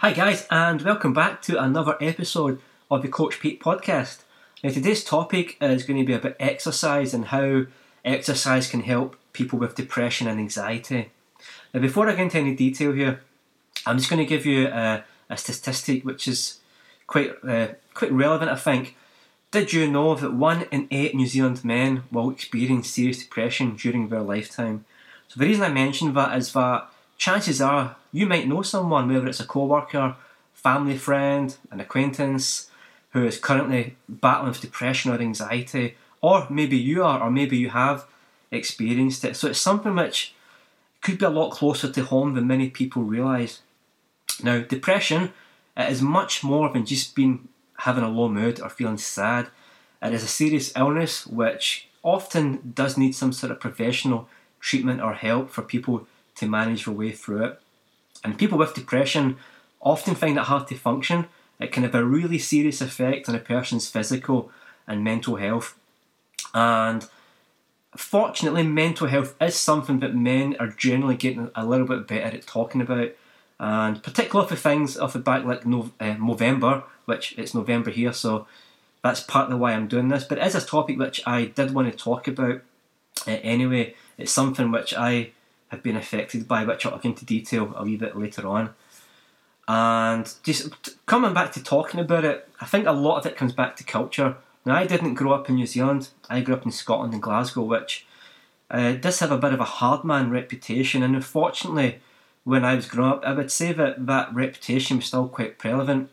Hi, guys, and welcome back to another episode of the Coach Pete podcast. Now, today's topic is going to be about exercise and how exercise can help people with depression and anxiety. Now, before I get into any detail here, I'm just going to give you a, a statistic which is quite uh, quite relevant, I think. Did you know that one in eight New Zealand men will experience serious depression during their lifetime? So the reason I mention that is that chances are you might know someone, whether it's a co-worker, family friend, an acquaintance, who is currently battling with depression or anxiety, or maybe you are, or maybe you have experienced it. So it's something which could be a lot closer to home than many people realise. Now, depression it is much more than just being having a low mood or feeling sad. It is a serious illness which often does need some sort of professional treatment or help for people to manage their way through it. And people with depression often find it hard to function. It can have a really serious effect on a person's physical and mental health. And fortunately, mental health is something that men are generally getting a little bit better at talking about. And particularly for things off the back like uh, Movember, which it's November here, so that's partly why I'm doing this. But it is a topic which I did want to talk about uh, anyway. It's something which I have been affected by, which I'll go into detail a wee bit later on. And just coming back to talking about it, I think a lot of it comes back to culture. Now, I didn't grow up in New Zealand, I grew up in Scotland and Glasgow, which uh, does have a bit of a hard man reputation. And unfortunately, when I was growing up, I would say that that reputation was still quite prevalent.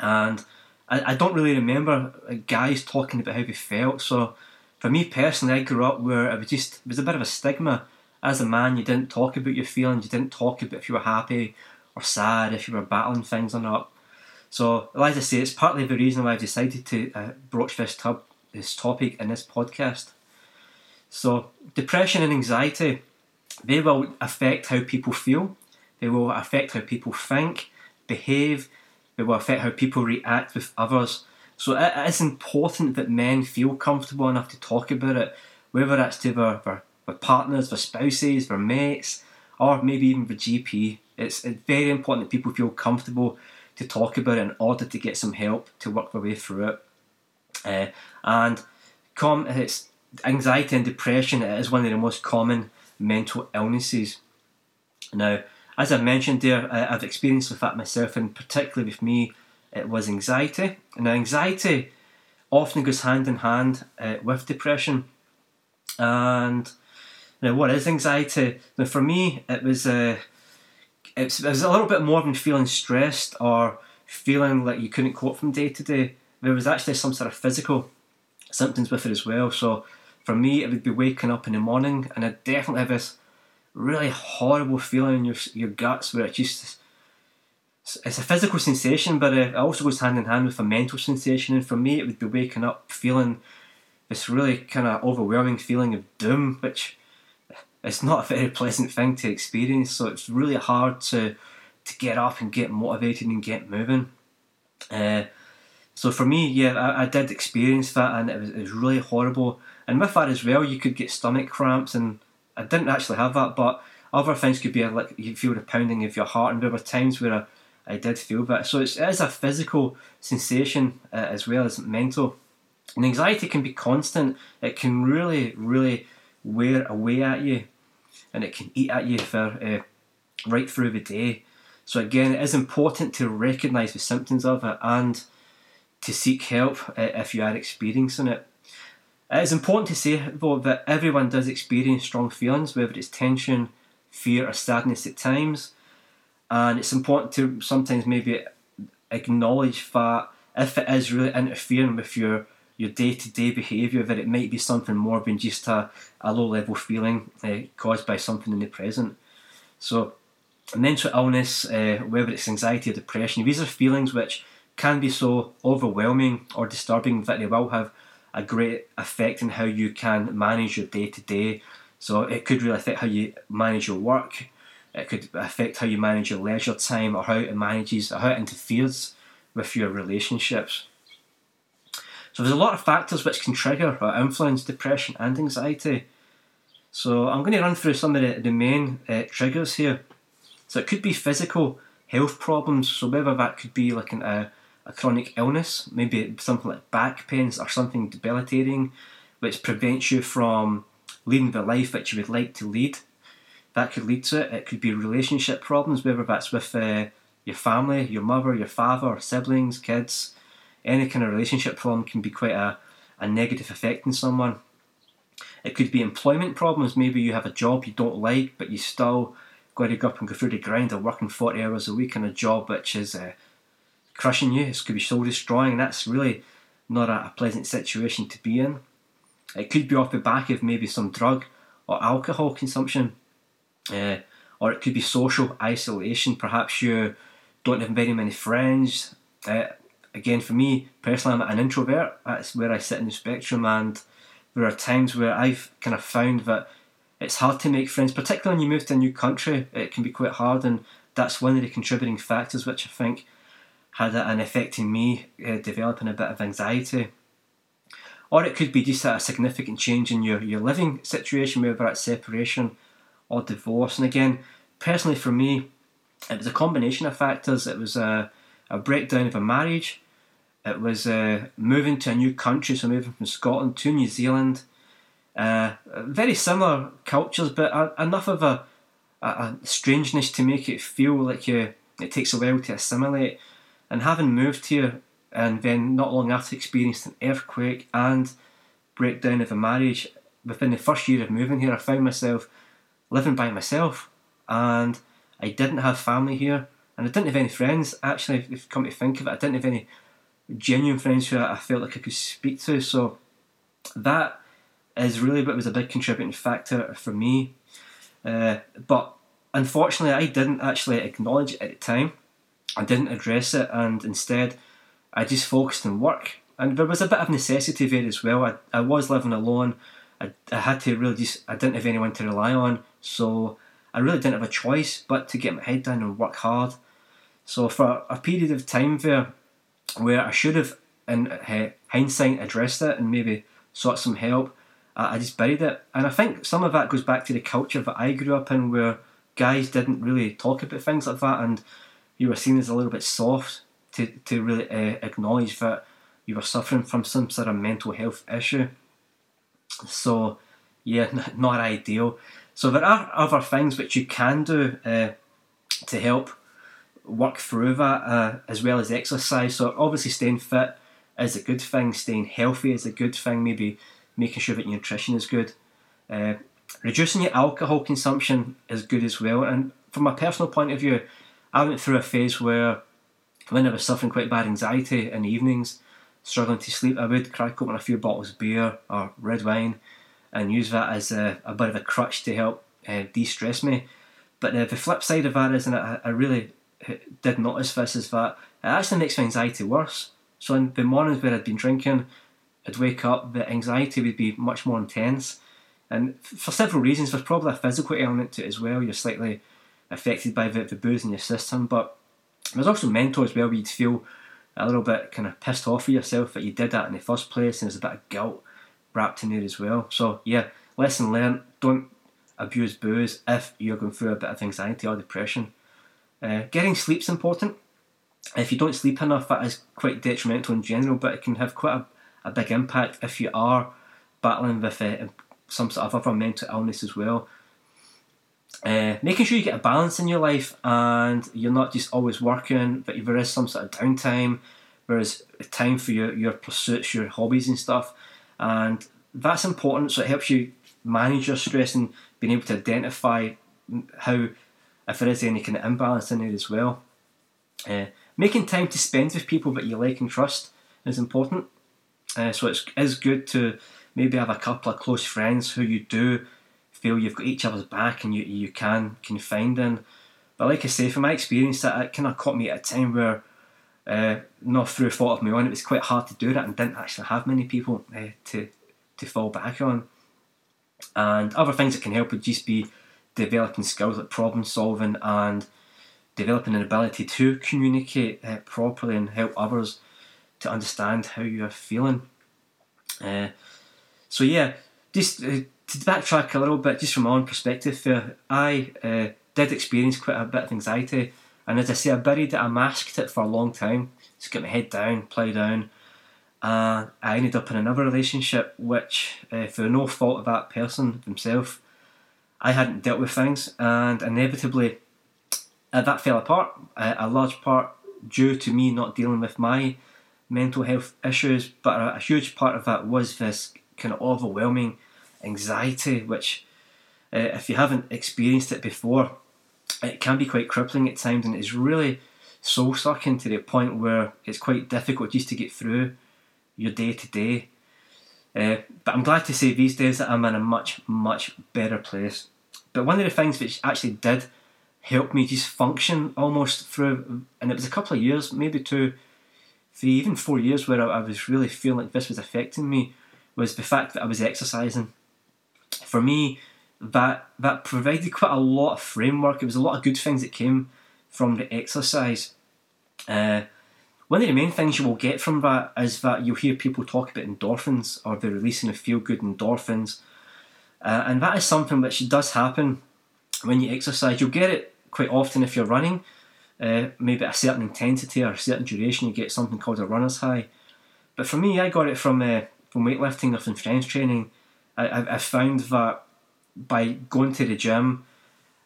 And I, I don't really remember guys talking about how they felt. So for me personally, I grew up where it was just, it was a bit of a stigma as a man, you didn't talk about your feelings, you didn't talk about if you were happy or sad, if you were battling things or not. So, as I say, it's partly the reason why I've decided to uh, broach this, tub, this topic in this podcast. So, depression and anxiety, they will affect how people feel, they will affect how people think, behave, they will affect how people react with others. So, it is important that men feel comfortable enough to talk about it, whether that's to their, their with partners, with spouses, with mates, or maybe even with GP. It's, very important that people feel comfortable to talk about it in order to get some help to work their way through it. Uh, and com- it's anxiety and depression is one of the most common mental illnesses. Now, as I mentioned there, I've experienced with that myself, and particularly with me, it was anxiety. And anxiety often goes hand in hand uh, with depression. And now, what is anxiety? Now, for me, it was uh, it it was a little bit more than feeling stressed or feeling like you couldn't cope from day to day. There was actually some sort of physical symptoms with it as well. So, for me, it would be waking up in the morning, and I definitely have this really horrible feeling in your your guts where it just it's a physical sensation, but it also goes hand in hand with a mental sensation. And for me, it would be waking up feeling this really kind of overwhelming feeling of doom, which it's not a very pleasant thing to experience. So it's really hard to to get up and get motivated and get moving. Uh, so for me, yeah, I, I, did experience that, and it was, it was really horrible. And with that as well, you could get stomach cramps, and I didn't actually have that, but other things could be like you feel the pounding of your heart, and there were times where I, I did feel that. So it's, it is a physical sensation uh, as well as mental. And anxiety can be constant. It can really, really wear away at you and it can eat at you for uh, right through the day. So again, it is important to recognise the symptoms of it and to seek help uh, if you are experiencing it. It is important to say though that everyone does experience strong feelings, whether it's tension, fear, or sadness at times, and it's important to sometimes maybe acknowledge that if it is really interfering with your your day to day behaviour, that it might be something more than just a, a low level feeling uh, caused by something in the present. So, mental illness, uh, whether it's anxiety or depression, these are feelings which can be so overwhelming or disturbing that they will have a great effect in how you can manage your day to day. So, it could really affect how you manage your work. It could affect how you manage your leisure time or how it manages or how it interferes with your relationships. So there's a lot of factors which can trigger or influence depression and anxiety. So I'm going to run through some of the, the main uh, triggers here. So it could be physical health problems. So whether that could be like an, a, a chronic illness, maybe something like back pains or something debilitating, which prevents you from leading the life that you would like to lead. That could lead to it. It could be relationship problems, whether that's with uh, your family, your mother, your father, siblings, kids. Any kind of relationship problem can be quite a, a negative effect on someone. It could be employment problems. Maybe you have a job you don't like, but you still got to go up and go through the grind of working 40 hours a week in a job which is uh, crushing you. It could be soul destroying. That's really not a, a pleasant situation to be in. It could be off the back of maybe some drug or alcohol consumption, uh, or it could be social isolation. Perhaps you don't have very many friends. Uh, again, for me personally, I'm an introvert. That's where I sit in the spectrum, and there are times where I've kind of found that it's hard to make friends, particularly when you move to a new country. It can be quite hard, and that's one of the contributing factors which I think had an effect in me uh, developing a bit of anxiety. Or it could be just a significant change in your, your living situation, whether it's separation or divorce. And again, personally for me, it was a combination of factors. It was a, a breakdown of a marriage, it was uh, moving to a new country, so moving from Scotland to New Zealand. Uh, very similar cultures, but enough of a, a, a, strangeness to make it feel like you, it takes a while to assimilate. And having moved here and then not long after experienced an earthquake and breakdown of a marriage, within the first year of moving here, I found myself living by myself and I didn't have family here and I didn't have any friends. Actually, if you come to think of it, I didn't have any genuine friends who I felt like I could speak to. So that is really what was a big contributing factor for me. Uh, but unfortunately, I didn't actually acknowledge it at the time. I didn't address it, and instead, I just focused on work. And there was a bit of necessity there as well. I, I was living alone. I, I had to really just, I didn't have anyone to rely on. So I really didn't have a choice but to get my head down and work hard. So for a period of time there, where I should have, in hindsight, addressed it and maybe sought some help. I just buried it, and I think some of that goes back to the culture that I grew up in, where guys didn't really talk about things like that, and you were seen as a little bit soft to to really uh, acknowledge that you were suffering from some sort of mental health issue. So, yeah, not ideal. So there are other things which you can do uh, to help work through that uh, as well as exercise. So obviously staying fit is a good thing. Staying healthy is a good thing. Maybe making sure that your nutrition is good. Uh, reducing your alcohol consumption is good as well. And from a personal point of view, I went through a phase where when I was suffering quite bad anxiety in the evenings, struggling to sleep, I would crack open a few bottles of beer or red wine and use that as a, a bit of a crutch to help uh, de-stress me. But uh, the flip side of that is, and I, I really did notice this is that it actually makes my anxiety worse. So in the mornings where I'd been drinking, I'd wake up, the anxiety would be much more intense. And for several reasons, there's probably a physical element to it as well. You're slightly affected by the, the booze in your system, but there's also mental as well, where you'd feel a little bit kind of pissed off with yourself that you did that in the first place, and there's a bit of guilt wrapped in there as well. So, yeah, lesson learned don't abuse booze if you're going through a bit of anxiety or depression. Uh, getting sleep's important. If you don't sleep enough, that is quite detrimental in general, but it can have quite a, a big impact if you are battling with uh, some sort of other mental illness as well. Uh, making sure you get a balance in your life and you're not just always working, but there is some sort of downtime, there is time for your, your pursuits, your hobbies and stuff. And that's important, so it helps you manage your stress and being able to identify how if there is any kind of imbalance in it as well. Uh, making time to spend with people that you like and trust is important. Uh, so it's is good to maybe have a couple of close friends who you do feel you've got each other's back and you you can confide in. But like I say, from my experience, that it kind of caught me at a time where, uh, not through fault of my own, it was quite hard to do that and didn't actually have many people uh, to to fall back on. And other things that can help would just be developing skills like problem solving and developing an ability to communicate uh, properly and help others to understand how you are feeling. Uh, so yeah, just uh, to backtrack a little bit, just from my own perspective, uh, I uh, did experience quite a bit of anxiety And as I say, I buried it, I masked it for a long time. Just got my head down, plough down. And I ended up in another relationship, which, uh, for no fault of that person himself, I hadn't dealt with things, and inevitably, uh, that fell apart. Uh, a large part due to me not dealing with my mental health issues, but a, a huge part of that was this kind of overwhelming anxiety, which, uh, if you haven't experienced it before, it can be quite crippling at times, and it's really soul sucking to the point where it's quite difficult just to get through your day to day. But I'm glad to say these days that I'm in a much, much better place. But one of the things which actually did help me just function almost through, and it was a couple of years, maybe two, three, even four years, where I, I was really feeling like this was affecting me, was the fact that I was exercising. For me, that that provided quite a lot of framework. It was a lot of good things that came from the exercise. Uh, one of the main things you will get from that is that you'll hear people talk about endorphins or the releasing of feel good endorphins. Uh, and that is something which does happen when you exercise. You'll get it quite often if you're running, uh, maybe a certain intensity or a certain duration, you get something called a runner's high. But for me, I got it from uh, from weightlifting or from strength training. I, I, I found that by going to the gym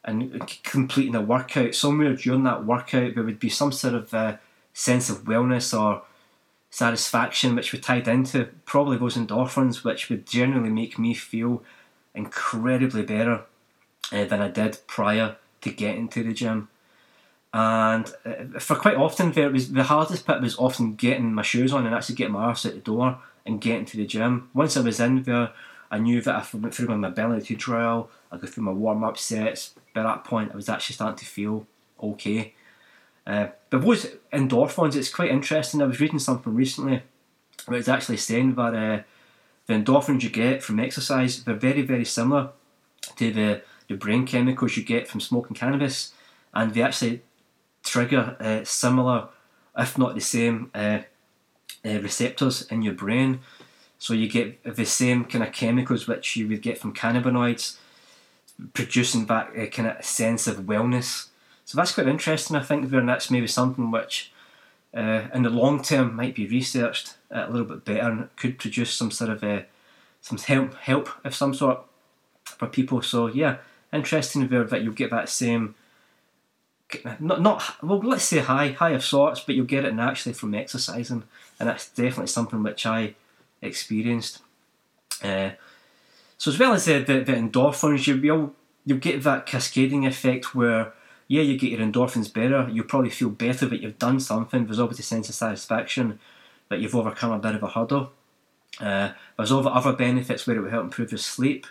and completing a workout, somewhere during that workout, there would be some sort of uh, sense of wellness or satisfaction which would tied into probably those endorphins, which would generally make me feel incredibly better uh, than I did prior to getting to the gym. And uh, for quite often, there was the hardest bit was often getting my shoes on and actually getting my arse out the door and getting to the gym. Once I was in there, I knew that I went through my mobility drill, I go through my warm up sets. By that point, I was actually starting to feel okay. Uh, but those endorphins, it's quite interesting. I was reading something recently where it's actually saying that uh, the endorphins you get from exercise, they're very, very similar to the, the brain chemicals you get from smoking cannabis, and they actually trigger uh, similar, if not the same, uh, uh, receptors in your brain. So you get the same kind of chemicals which you would get from cannabinoids, producing that uh, kind of sense of wellness. So that's quite interesting. I think and that's maybe something which, uh, in the long term, might be researched a little bit better and could produce some sort of uh, some help help of some sort for people. So yeah, interesting there that you'll get that same not not well let's say high high of sorts, but you'll get it naturally from exercising, and that's definitely something which I experienced. Uh, so as well as the, the, the endorphins, you, will you'll get that cascading effect where yeah you get your endorphins better, you'll probably feel better that you've done something. There's always a sense of satisfaction that you've overcome a bit of a hurdle. Uh, there's other other benefits where it will help improve your sleep.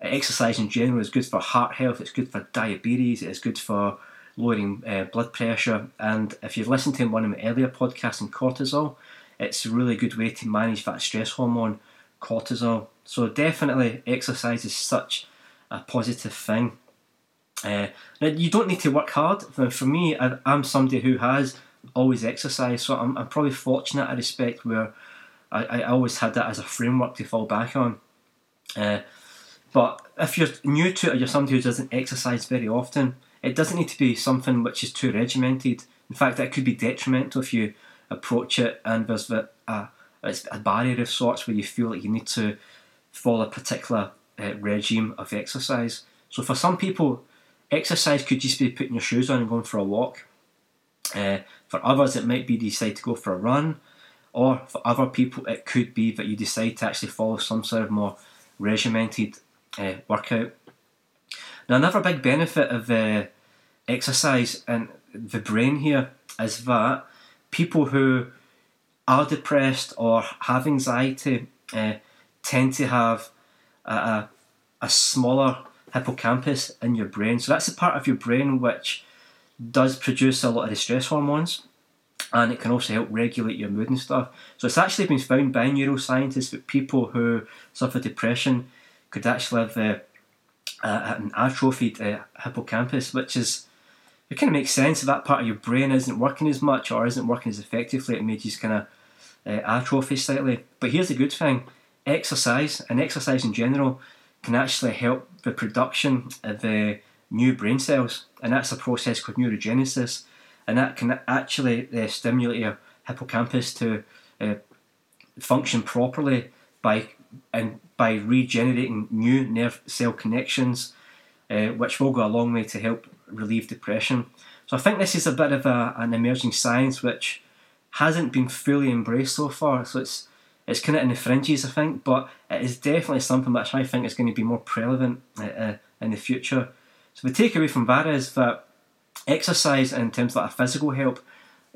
Exercise in general is good for heart health. It's good for diabetes. It's good for lowering uh, blood pressure. And if you've listened to one of my earlier podcasts on cortisol, it's a really good way to manage that stress hormone, cortisol. So definitely, exercise is such a positive thing. Uh, now you don't need to work hard. For me, I, am somebody who has always exercised, so I'm, I'm probably fortunate in respect where I, I always had that as a framework to fall back on. Uh, but if you're new to it or you're somebody who doesn't exercise very often, it doesn't need to be something which is too regimented. In fact, that could be detrimental if you approach it and there's a, a, a barrier of sorts where you feel like you need to follow a particular uh, regime of exercise. So for some people, exercise could just be putting your shoes on and going for a walk. Uh, for others, it might be decide to go for a run, or for other people, it could be that you decide to actually follow some sort of more regimented uh, workout. Now, another big benefit of uh, exercise and the brain here is that people who are depressed or have anxiety uh, tend to have a, a, a smaller hippocampus in your brain. So that's the part of your brain which does produce a lot of the stress hormones and it can also help regulate your mood and stuff. So it's actually been found by neuroscientists that people who suffer depression could actually have uh, an atrophied uh, hippocampus, which is it kind of makes sense if that part of your brain isn't working as much or isn't working as effectively. It may just kind of uh, atrophy slightly. But here's the good thing: exercise and exercise in general can actually help the production of uh, new brain cells, and that's a process called neurogenesis. and that can actually uh, stimulate your hippocampus to uh, function properly by and by regenerating new nerve cell connections, which will go a long way to help relieve depression. So I think this is a bit of a, an emerging science which hasn't been fully embraced so far. So it's it's kind of in the fringes, I think, but it is definitely something which I think is going to be more prevalent uh, uh, in the future. So the takeaway from that is that exercise in terms of like physical help,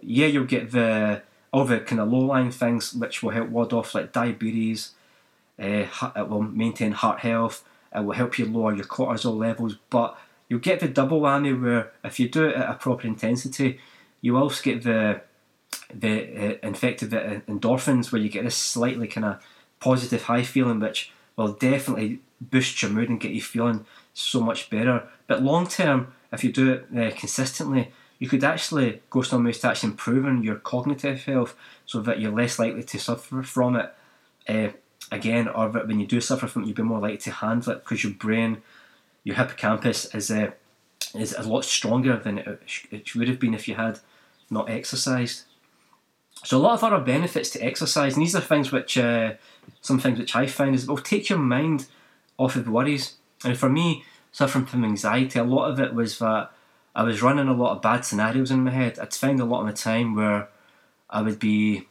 yeah, you'll get the all the kind of low lying things which will help ward off like diabetes. Uh, it will maintain heart health. It will help you lower your cortisol levels, but you'll get the double whammy where if you do it at a proper intensity, you also get the the uh, infected the endorphins where you get this slightly kind of positive high feeling, which will definitely boost your mood and get you feeling so much better. But long term, if you do it uh, consistently, you could actually go some ways to actually improving your cognitive health so that you're less likely to suffer from it uh, again, or that when you do suffer from it, you'll be more likely to handle it because your brain, your hippocampus is uh, is a lot stronger than it, it would have been if you had not exercised. So a lot of other benefits to exercise, and these are things which uh, some things which I find is it will take your mind off of worries. And for me, suffering from anxiety, a lot of it was that I was running a lot of bad scenarios in my head. I'd find a lot of my time where I would be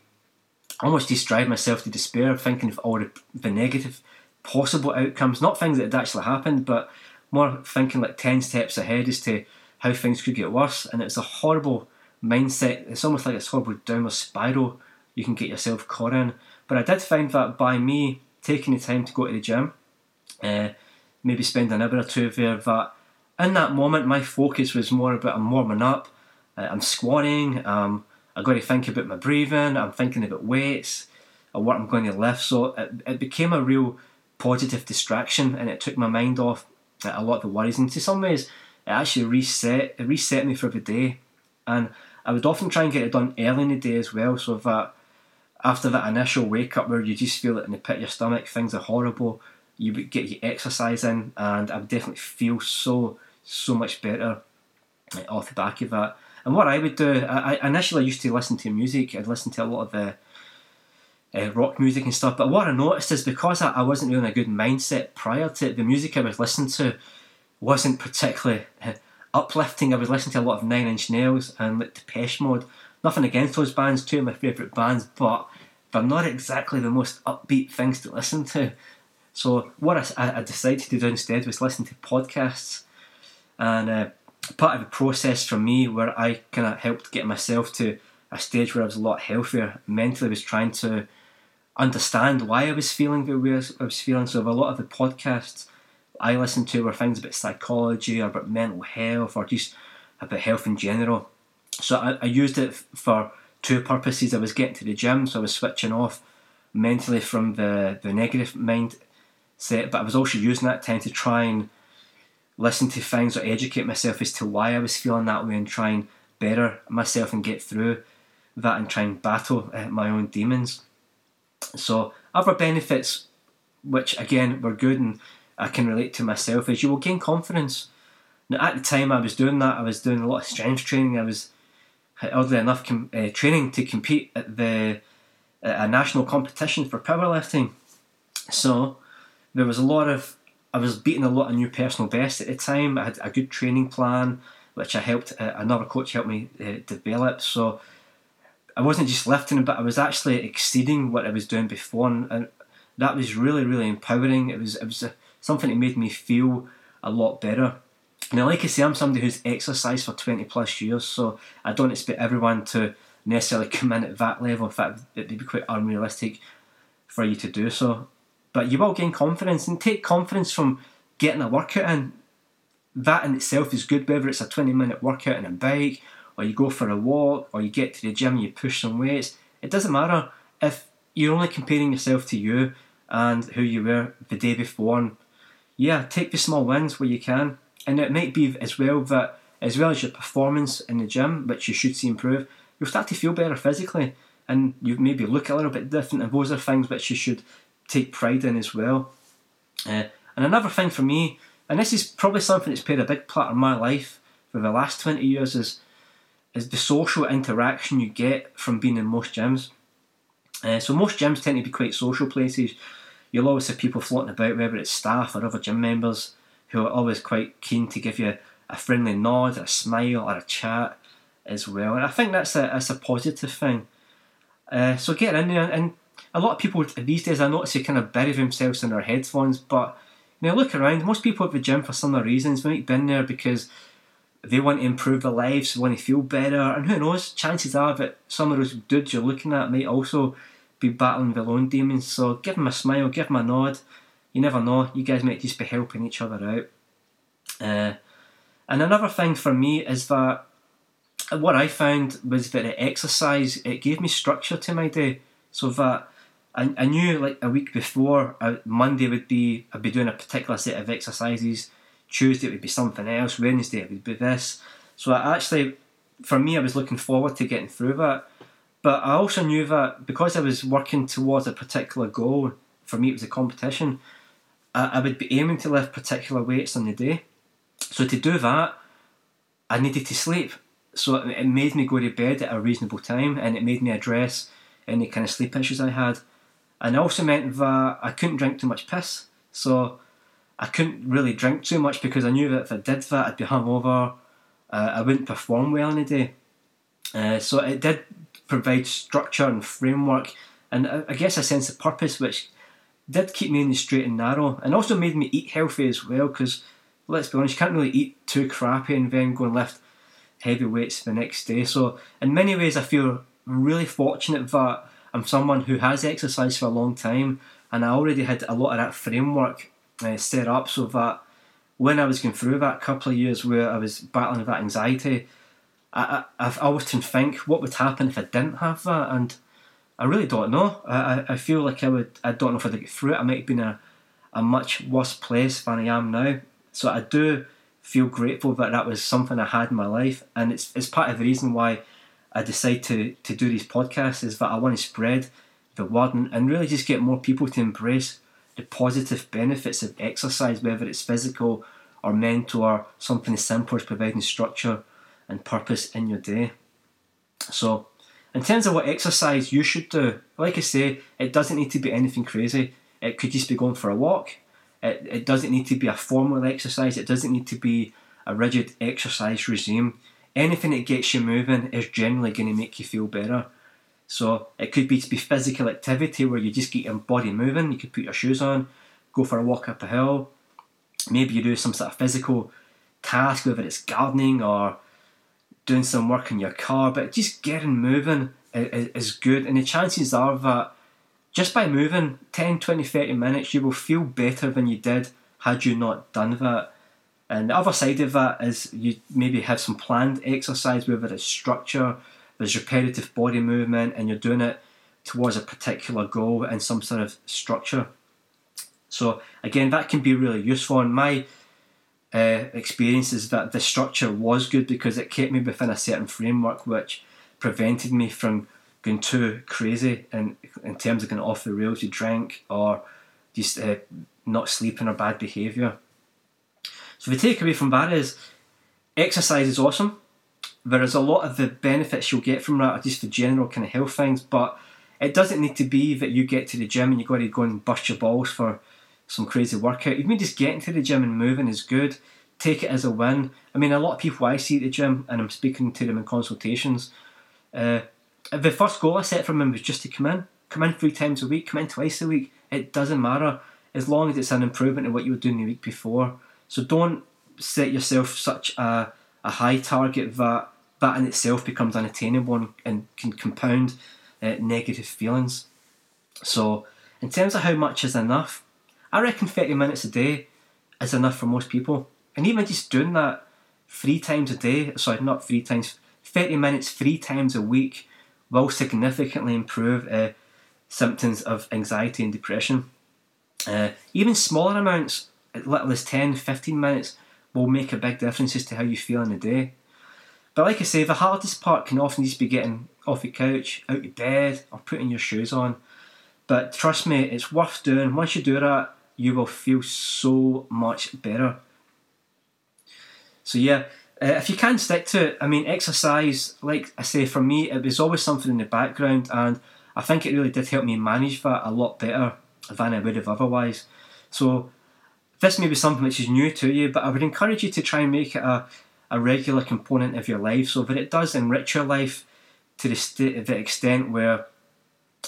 almost just drive myself to despair, thinking of all the, the negative possible outcomes, not things that had actually happened, but more thinking like 10 steps ahead as to how things could get worse. And it's a horrible mindset. It's almost like this horrible downward spiral you can get yourself caught in. But I did find that by me taking the time to go to the gym, uh, maybe spend an hour or two there, that in that moment my focus was more about I'm warming up, uh, I'm squatting, um, I've got to think about my breathing, I'm thinking about weights, or what I'm going to lift. So it, it became a real positive distraction and it took my mind off a lot of the worries. And to some ways, it actually reset, it reset me for the day. And I would often try and get it done early in the day as well, so that after that initial wake up where you just feel it in the pit of your stomach, things are horrible, you would get your exercise in, and I would definitely feel so so much better eh, off the back of that. And what I would do, I initially used to listen to music. I'd listen to a lot of the uh, rock music and stuff. But what I noticed is because I, I wasn't really in a good mindset prior to it, the music I was listening to wasn't particularly uh, uplifting. I was listening to a lot of Nine Inch Nails and like Depeche Mode. Nothing against those bands, two of my favourite bands, but they're not exactly the most upbeat things to listen to. So what I, I decided to do instead was listen to podcasts, and uh, part of the process for me where I kind of helped get myself to a stage where I was a lot healthier mentally was trying to understand why I was feeling the way I was feeling. So a lot of the podcasts I listened to were things about psychology or about mental health or just about health in general. So I, I used it for two purposes. I was getting to the gym, so I was switching off mentally from the, the negative mindset, but I was also using that time to try and listen to things or educate myself as to why I was feeling that way and try and better myself and get through that and try and battle uh, my own demons. So, other benefits, which again were good and I can relate to myself, is you will gain confidence. Now, at the time I was doing that, I was doing a lot of strength training. I was, oddly enough, com- uh, training to compete at the a national competition for powerlifting. So, there was a lot of I was beating a lot of new personal bests at the time. I had a good training plan, which I helped uh, another coach help me uh, develop. So I wasn't just lifting, but I was actually exceeding what I was doing before, and, and that was really, really empowering. It was it was a, something that made me feel a lot better. Now, like I say, I'm somebody who's exercised for 20 plus years, so I don't expect everyone to necessarily come in at that level. In fact, it'd be quite unrealistic for you to do so but you will gain confidence and take confidence from getting a workout in. That in itself is good, whether it's a 20 minute workout on a bike, or you go for a walk, or you get to the gym and you push some weights. It doesn't matter if you're only comparing yourself to you and who you were the day before. Yeah, take the small wins where you can. And it might be as well that, as well as your performance in the gym, which you should see improve, you'll start to feel better physically and you maybe look a little bit different. And those are things which you should take pride in as well. Uh, and another thing for me, and this is probably something that's played a big part in my life for the last 20 years, is is the social interaction you get from being in most gyms. Uh, so most gyms tend to be quite social places. You'll always have people floating about, whether it's staff or other gym members, who are always quite keen to give you a friendly nod, a smile, or a chat as well. And I think that's a that's a positive thing. Uh, so get in there, and a lot of people these days I notice they kind of bury themselves in their headphones. But you know, look around. Most people at the gym for similar reasons. Might been there because they want to improve their lives, want to feel better, and who knows? Chances are that some of those dudes you're looking at might also be battling their own demons. So give them a smile, give them a nod. You never know. You guys might just be helping each other out. Uh, and another thing for me is that what I found was that exercise it gave me structure to my day, so that I, I knew like a week before uh, Monday would be I'd be doing a particular set of exercises. Tuesday it would be something else. Wednesday it would be this. So I actually, for me, I was looking forward to getting through that. But I also knew that because I was working towards a particular goal, for me it was a competition. I, I would be aiming to lift particular weights on the day. So to do that, I needed to sleep. So it made me go to bed at a reasonable time, and it made me address any kind of sleep issues I had. And it also meant that I couldn't drink too much piss. So I couldn't really drink too much because I knew that if I did that, I'd be hungover. Uh, I wouldn't perform well in day. Uh, so it did provide structure and framework, and uh, I guess a sense of purpose, which did keep me in the straight and narrow, and also made me eat healthy as well. Because let's be honest, you can't really eat too crappy and then go and lift heavy weights the next day. So in many ways, I feel really fortunate that I'm someone who has exercised for a long time, and I already had a lot of that framework uh, set up so that when I was going through that couple of years where I was battling with that anxiety, I, I, I've often think what would happen if I didn't have that, and I really don't know. I, I feel like I would. I don't know if I'd get through it. I might have been a, a much worse place than I am now. So I do feel grateful that that was something I had in my life, and it's it's part of the reason why I decided to to do these podcasts is that I want to spread the word and, and really just get more people to embrace the positive benefits of exercise, whether it's physical or mental or something as simple as providing structure and purpose in your day. So, in terms of what exercise you should do, like I say, it doesn't need to be anything crazy. It could just be going for a walk. It, it doesn't need to be a formal exercise. It doesn't need to be a rigid exercise regime. Anything that gets you moving is generally going to make you feel better. So it could be to be physical activity where you just get your body moving. You could put your shoes on, go for a walk up a hill. Maybe you do some sort of physical task, whether it's gardening or doing some work in your car. But just getting moving is good, and the chances are that just by moving 10, 20, 30 minutes, you will feel better than you did had you not done that. And the other side of that is you maybe have some planned exercise, whether it's structure there's repetitive body movement and you're doing it towards a particular goal and some sort of structure. So again, that can be really useful. And my uh, experience is that the structure was good because it kept me within a certain framework, which prevented me from going too crazy in, in terms of going off the rails to drink or just uh, not sleeping or bad behaviour. So the takeaway from that is exercise is awesome there is a lot of the benefits you'll get from that are just the general kind of health things, but it doesn't need to be that you get to the gym and you've got to go and bust your balls for some crazy workout. Even just getting to the gym and moving is good. Take it as a win. I mean, a lot of people I see at the gym, and I'm speaking to them in consultations, uh, the first goal I set for them was just to come in. Come in three times a week, come in twice a week. It doesn't matter as long as it's an improvement in what you were doing the week before. So don't set yourself such a, a high target that that in itself becomes unattainable and, and can compound uh, negative feelings. So, in terms of how much is enough, I reckon 30 minutes a day is enough for most people. And even just doing that three times a day, sorry, not three times, 30 minutes three times a week will significantly improve uh, symptoms of anxiety and depression. Uh, even smaller amounts, as little as 10, 15 minutes, will make a big difference as to how you feel in the day. But like I say, the hardest part can often just be getting off your couch, out of bed, or putting your shoes on. But trust me, it's worth doing. Once you do that, you will feel so much better. So yeah, Uh, if you can stick to it, I mean, exercise, like I say, for me, it was always something in the background, and I think it really did help me manage that a lot better than I would have otherwise. So, this may be something which is new to you, but I would encourage you to try and make it a, a regular component of your life so that it does enrich your life to the, st- the extent where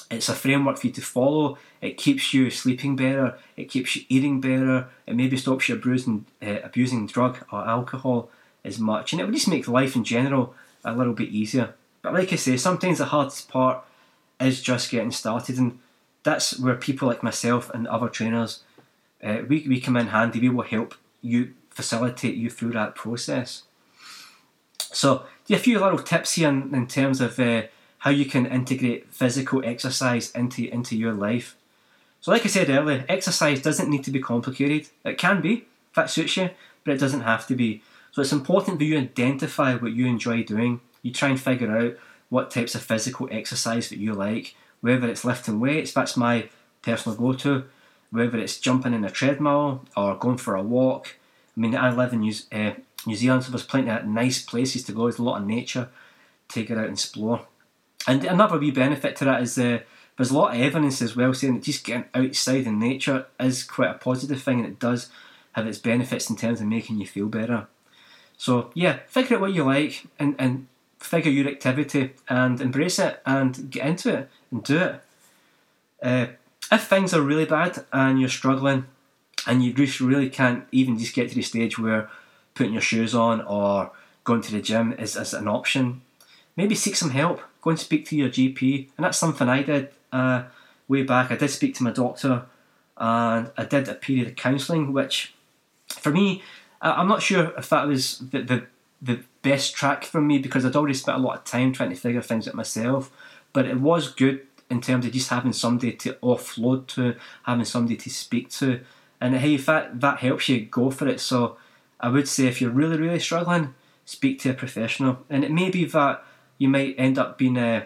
it's a framework for you to follow. It keeps you sleeping better. It keeps you eating better. It maybe stops you abusing, uh, abusing drug or alcohol as much, and it would just make life in general a little bit easier. But like I say, sometimes the hardest part is just getting started, and that's where people like myself and other trainers, uh, we we come in handy. We will help you facilitate you through that process. So, a few little tips here in, in terms of uh, how you can integrate physical exercise into into your life. So, like I said earlier, exercise doesn't need to be complicated. It can be if that suits you, but it doesn't have to be. So it's important that you identify what you enjoy doing. You try and figure out what types of physical exercise that you like, whether it's lifting weights, that's my personal go to, whether it's jumping in a treadmill or going for a walk. I mean, I live in uh, New Zealand, so there's plenty of nice places to go. There's a lot of nature to get out and explore. And another wee benefit to that is uh, there's a lot of evidence as well saying that just getting outside in nature is quite a positive thing and it does have its benefits in terms of making you feel better. So yeah, figure out what you like and, and figure your activity and embrace it and get into it and do it. Uh, if things are really bad and you're struggling and you just really can't even just get to the stage where putting your shoes on or going to the gym is, is an option, maybe seek some help. Go and speak to your GP. And that's something I did uh, way back. I did speak to my doctor and I did a period of counselling, which for me I'm not sure if that was the, the, the best track for me because I'd already spent a lot of time trying to figure things out myself. But it was good in terms of just having somebody to offload to, having somebody to speak to. And hey, if that, that helps you, go for it. So I would say if you're really, really struggling, speak to a professional. And it may be that you might end up being uh,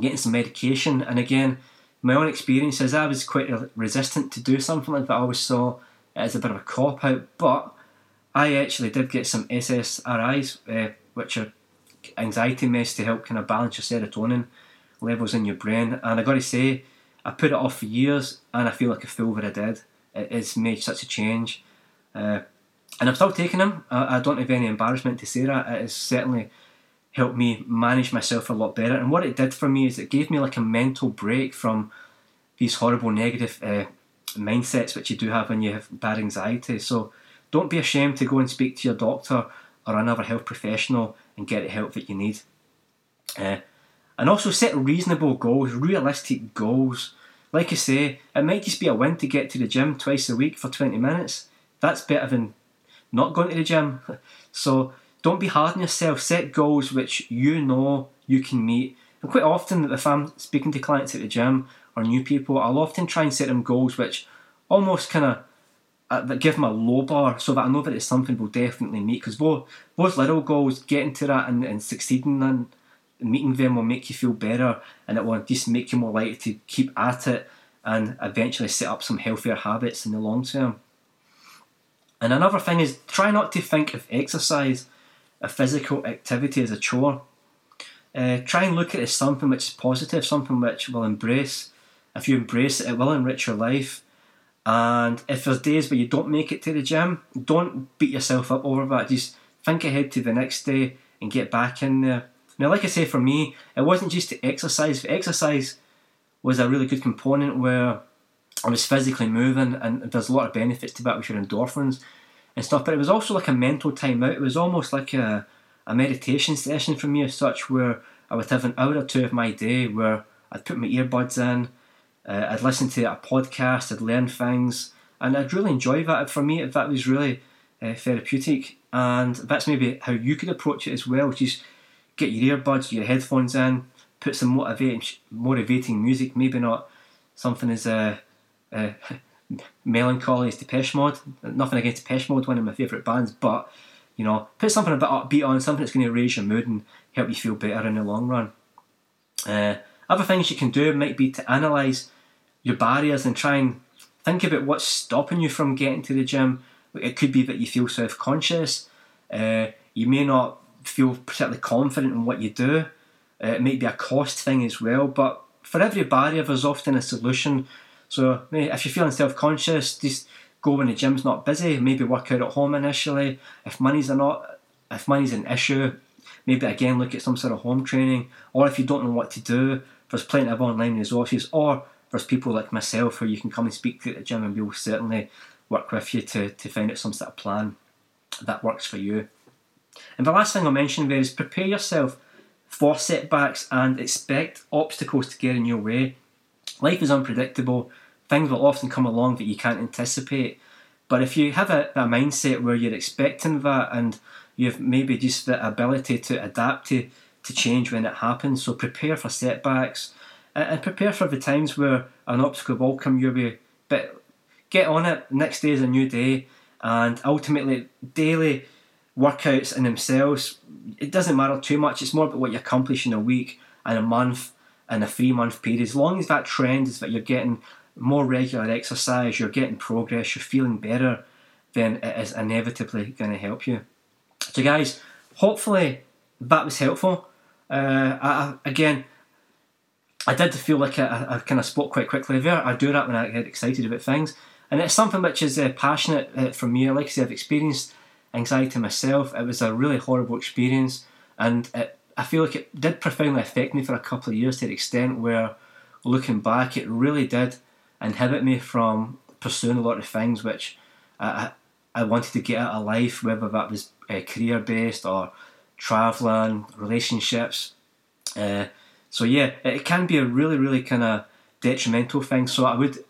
getting some medication. And again, my own experience is I was quite resistant to do something like that. I always saw it as a bit of a cop out, but I actually did get some SSRIs, uh, which are anxiety meds to help kind of balance your serotonin levels in your brain. And I got to say, I put it off for years, and I feel like a fool that I did. It has made such a change, uh, and I'm still taking them. I, I, don't have any embarrassment to say that. It has certainly helped me manage myself a lot better. And what it did for me is it gave me like a mental break from these horrible negative uh, mindsets which you do have when you have bad anxiety. So don't be ashamed to go and speak to your doctor or another health professional and get the help that you need. Uh, and also set reasonable goals, realistic goals. Like I say, it might just be a win to get to the gym twice a week for 20 minutes. That's better than not going to the gym. So don't be hard on yourself. Set goals which you know you can meet. And quite often, if I'm speaking to clients at the gym or new people, I'll often try and set them goals which almost kind of uh, that give them a low bar so that I know that it's something we'll definitely meet. Because both, both little goals, getting to that and, and succeeding and meeting them will make you feel better and it will just make you more likely to keep at it and eventually set up some healthier habits in the long term. And another thing is try not to think of exercise, a physical activity, as a chore. Uh, try and look at it as something which is positive, something which will embrace. If you embrace it, it will enrich your life and if there's days where you don't make it to the gym, don't beat yourself up over that. Just think ahead to the next day and get back in there. Now, like I say, for me, it wasn't just to exercise. Exercise was a really good component where I was physically moving, and there's a lot of benefits to that, which are endorphins and stuff. But it was also like a mental time out. It was almost like a, a meditation session for me, as such, where I would have an hour or two of my day where I'd put my earbuds in uh, I'd listen to a podcast, I'd learn things, and I'd really enjoy that. For me, that was really uh, therapeutic, and that's maybe how you could approach it as well. Just get your earbuds, your headphones in, put some motivating, motivating music. Maybe not something as uh, uh, melancholy as Depeche Mode. Nothing against Depeche Mode, one of my favourite bands, but you know, put something a bit upbeat on, something that's going to raise your mood and help you feel better in the long run. Uh, other things you can do might be to analyse your barriers and try and think about what's stopping you from getting to the gym. It could be that you feel self conscious. Uh, you may not feel particularly confident in what you do. Uh, it might be a cost thing as well, but for every barrier, there's often a solution. So if you're feeling self conscious, just go when the gym's not busy. Maybe work out at home initially. If money's not, if money's an issue, maybe again look at some sort of home training. Or if you don't know what to do, there's plenty of online resources. Or there's people like myself who you can come and speak to at the gym, and we'll certainly work with you to to find out some sort of plan that works for you. And the last thing I'll mention there is prepare yourself for setbacks and expect obstacles to get in your way. Life is unpredictable, things will often come along that you can't anticipate. But if you have a, mindset where you're expecting that and you've maybe just the ability to adapt to, to change when it happens, so prepare for setbacks and prepare for the times where an obstacle will come your way. But get on it, next day is a new day, and ultimately, daily workouts in themselves, it doesn't matter too much. It's more about what you accomplish in a week and a month and a three month period. As long as that trend is that you're getting more regular exercise, you're getting progress, you're feeling better, then it is inevitably going to help you. So, guys, hopefully that was helpful. Uh, I, again, I did feel like I, I, kind of spoke quite quickly there. I do that when I get excited about things, and it's something which is uh, passionate uh, for me. Like I said, I've experienced anxiety myself. It was a really horrible experience, and it, I feel like it did profoundly affect me for a couple of years to the extent where, looking back, it really did inhibit me from pursuing a lot of things which I, I wanted to get out of life, whether that was uh, career based or traveling, relationships. Uh, so yeah, it can be a really, really kind of detrimental thing. So I would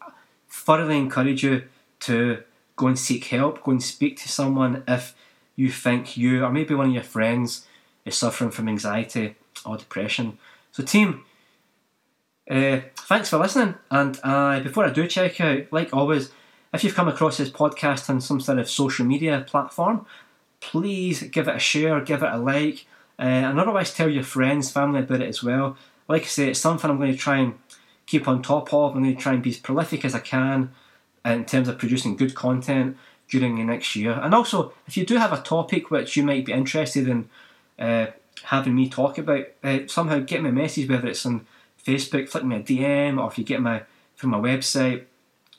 thoroughly encourage you to go and seek help, go and speak to someone if you think you or maybe one of your friends is suffering from anxiety or depression. So, team, uh, thanks for listening. And uh, before I do check out, like always, if you've come across this podcast on some sort of social media platform, please give it a share, give it a like, uh, and otherwise tell your friends, family about it as well. Like I say, it's something I'm going to try and keep on top of. I'm going to try and be as prolific as I can in terms of producing good content during the next year. And also, if you do have a topic which you might be interested in uh, having me talk about, uh, somehow get me a message, whether it's on Facebook, flick me a DM, or if you get my from my website,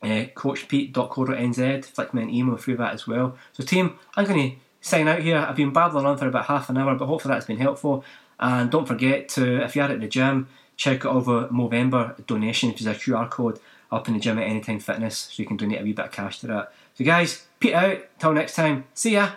uh, coachpete.co.nz, flick me an email through that as well. So, team, I'm going to sign out here. I've been babbling on for about half an hour, but hopefully that's been helpful. And don't forget to, if you are at the gym, check out the Movember donation, which is a QR code up in the gym at Anytime Fitness, so you can donate a wee bit of cash to that. So, guys, Pete out. Till next time. See ya.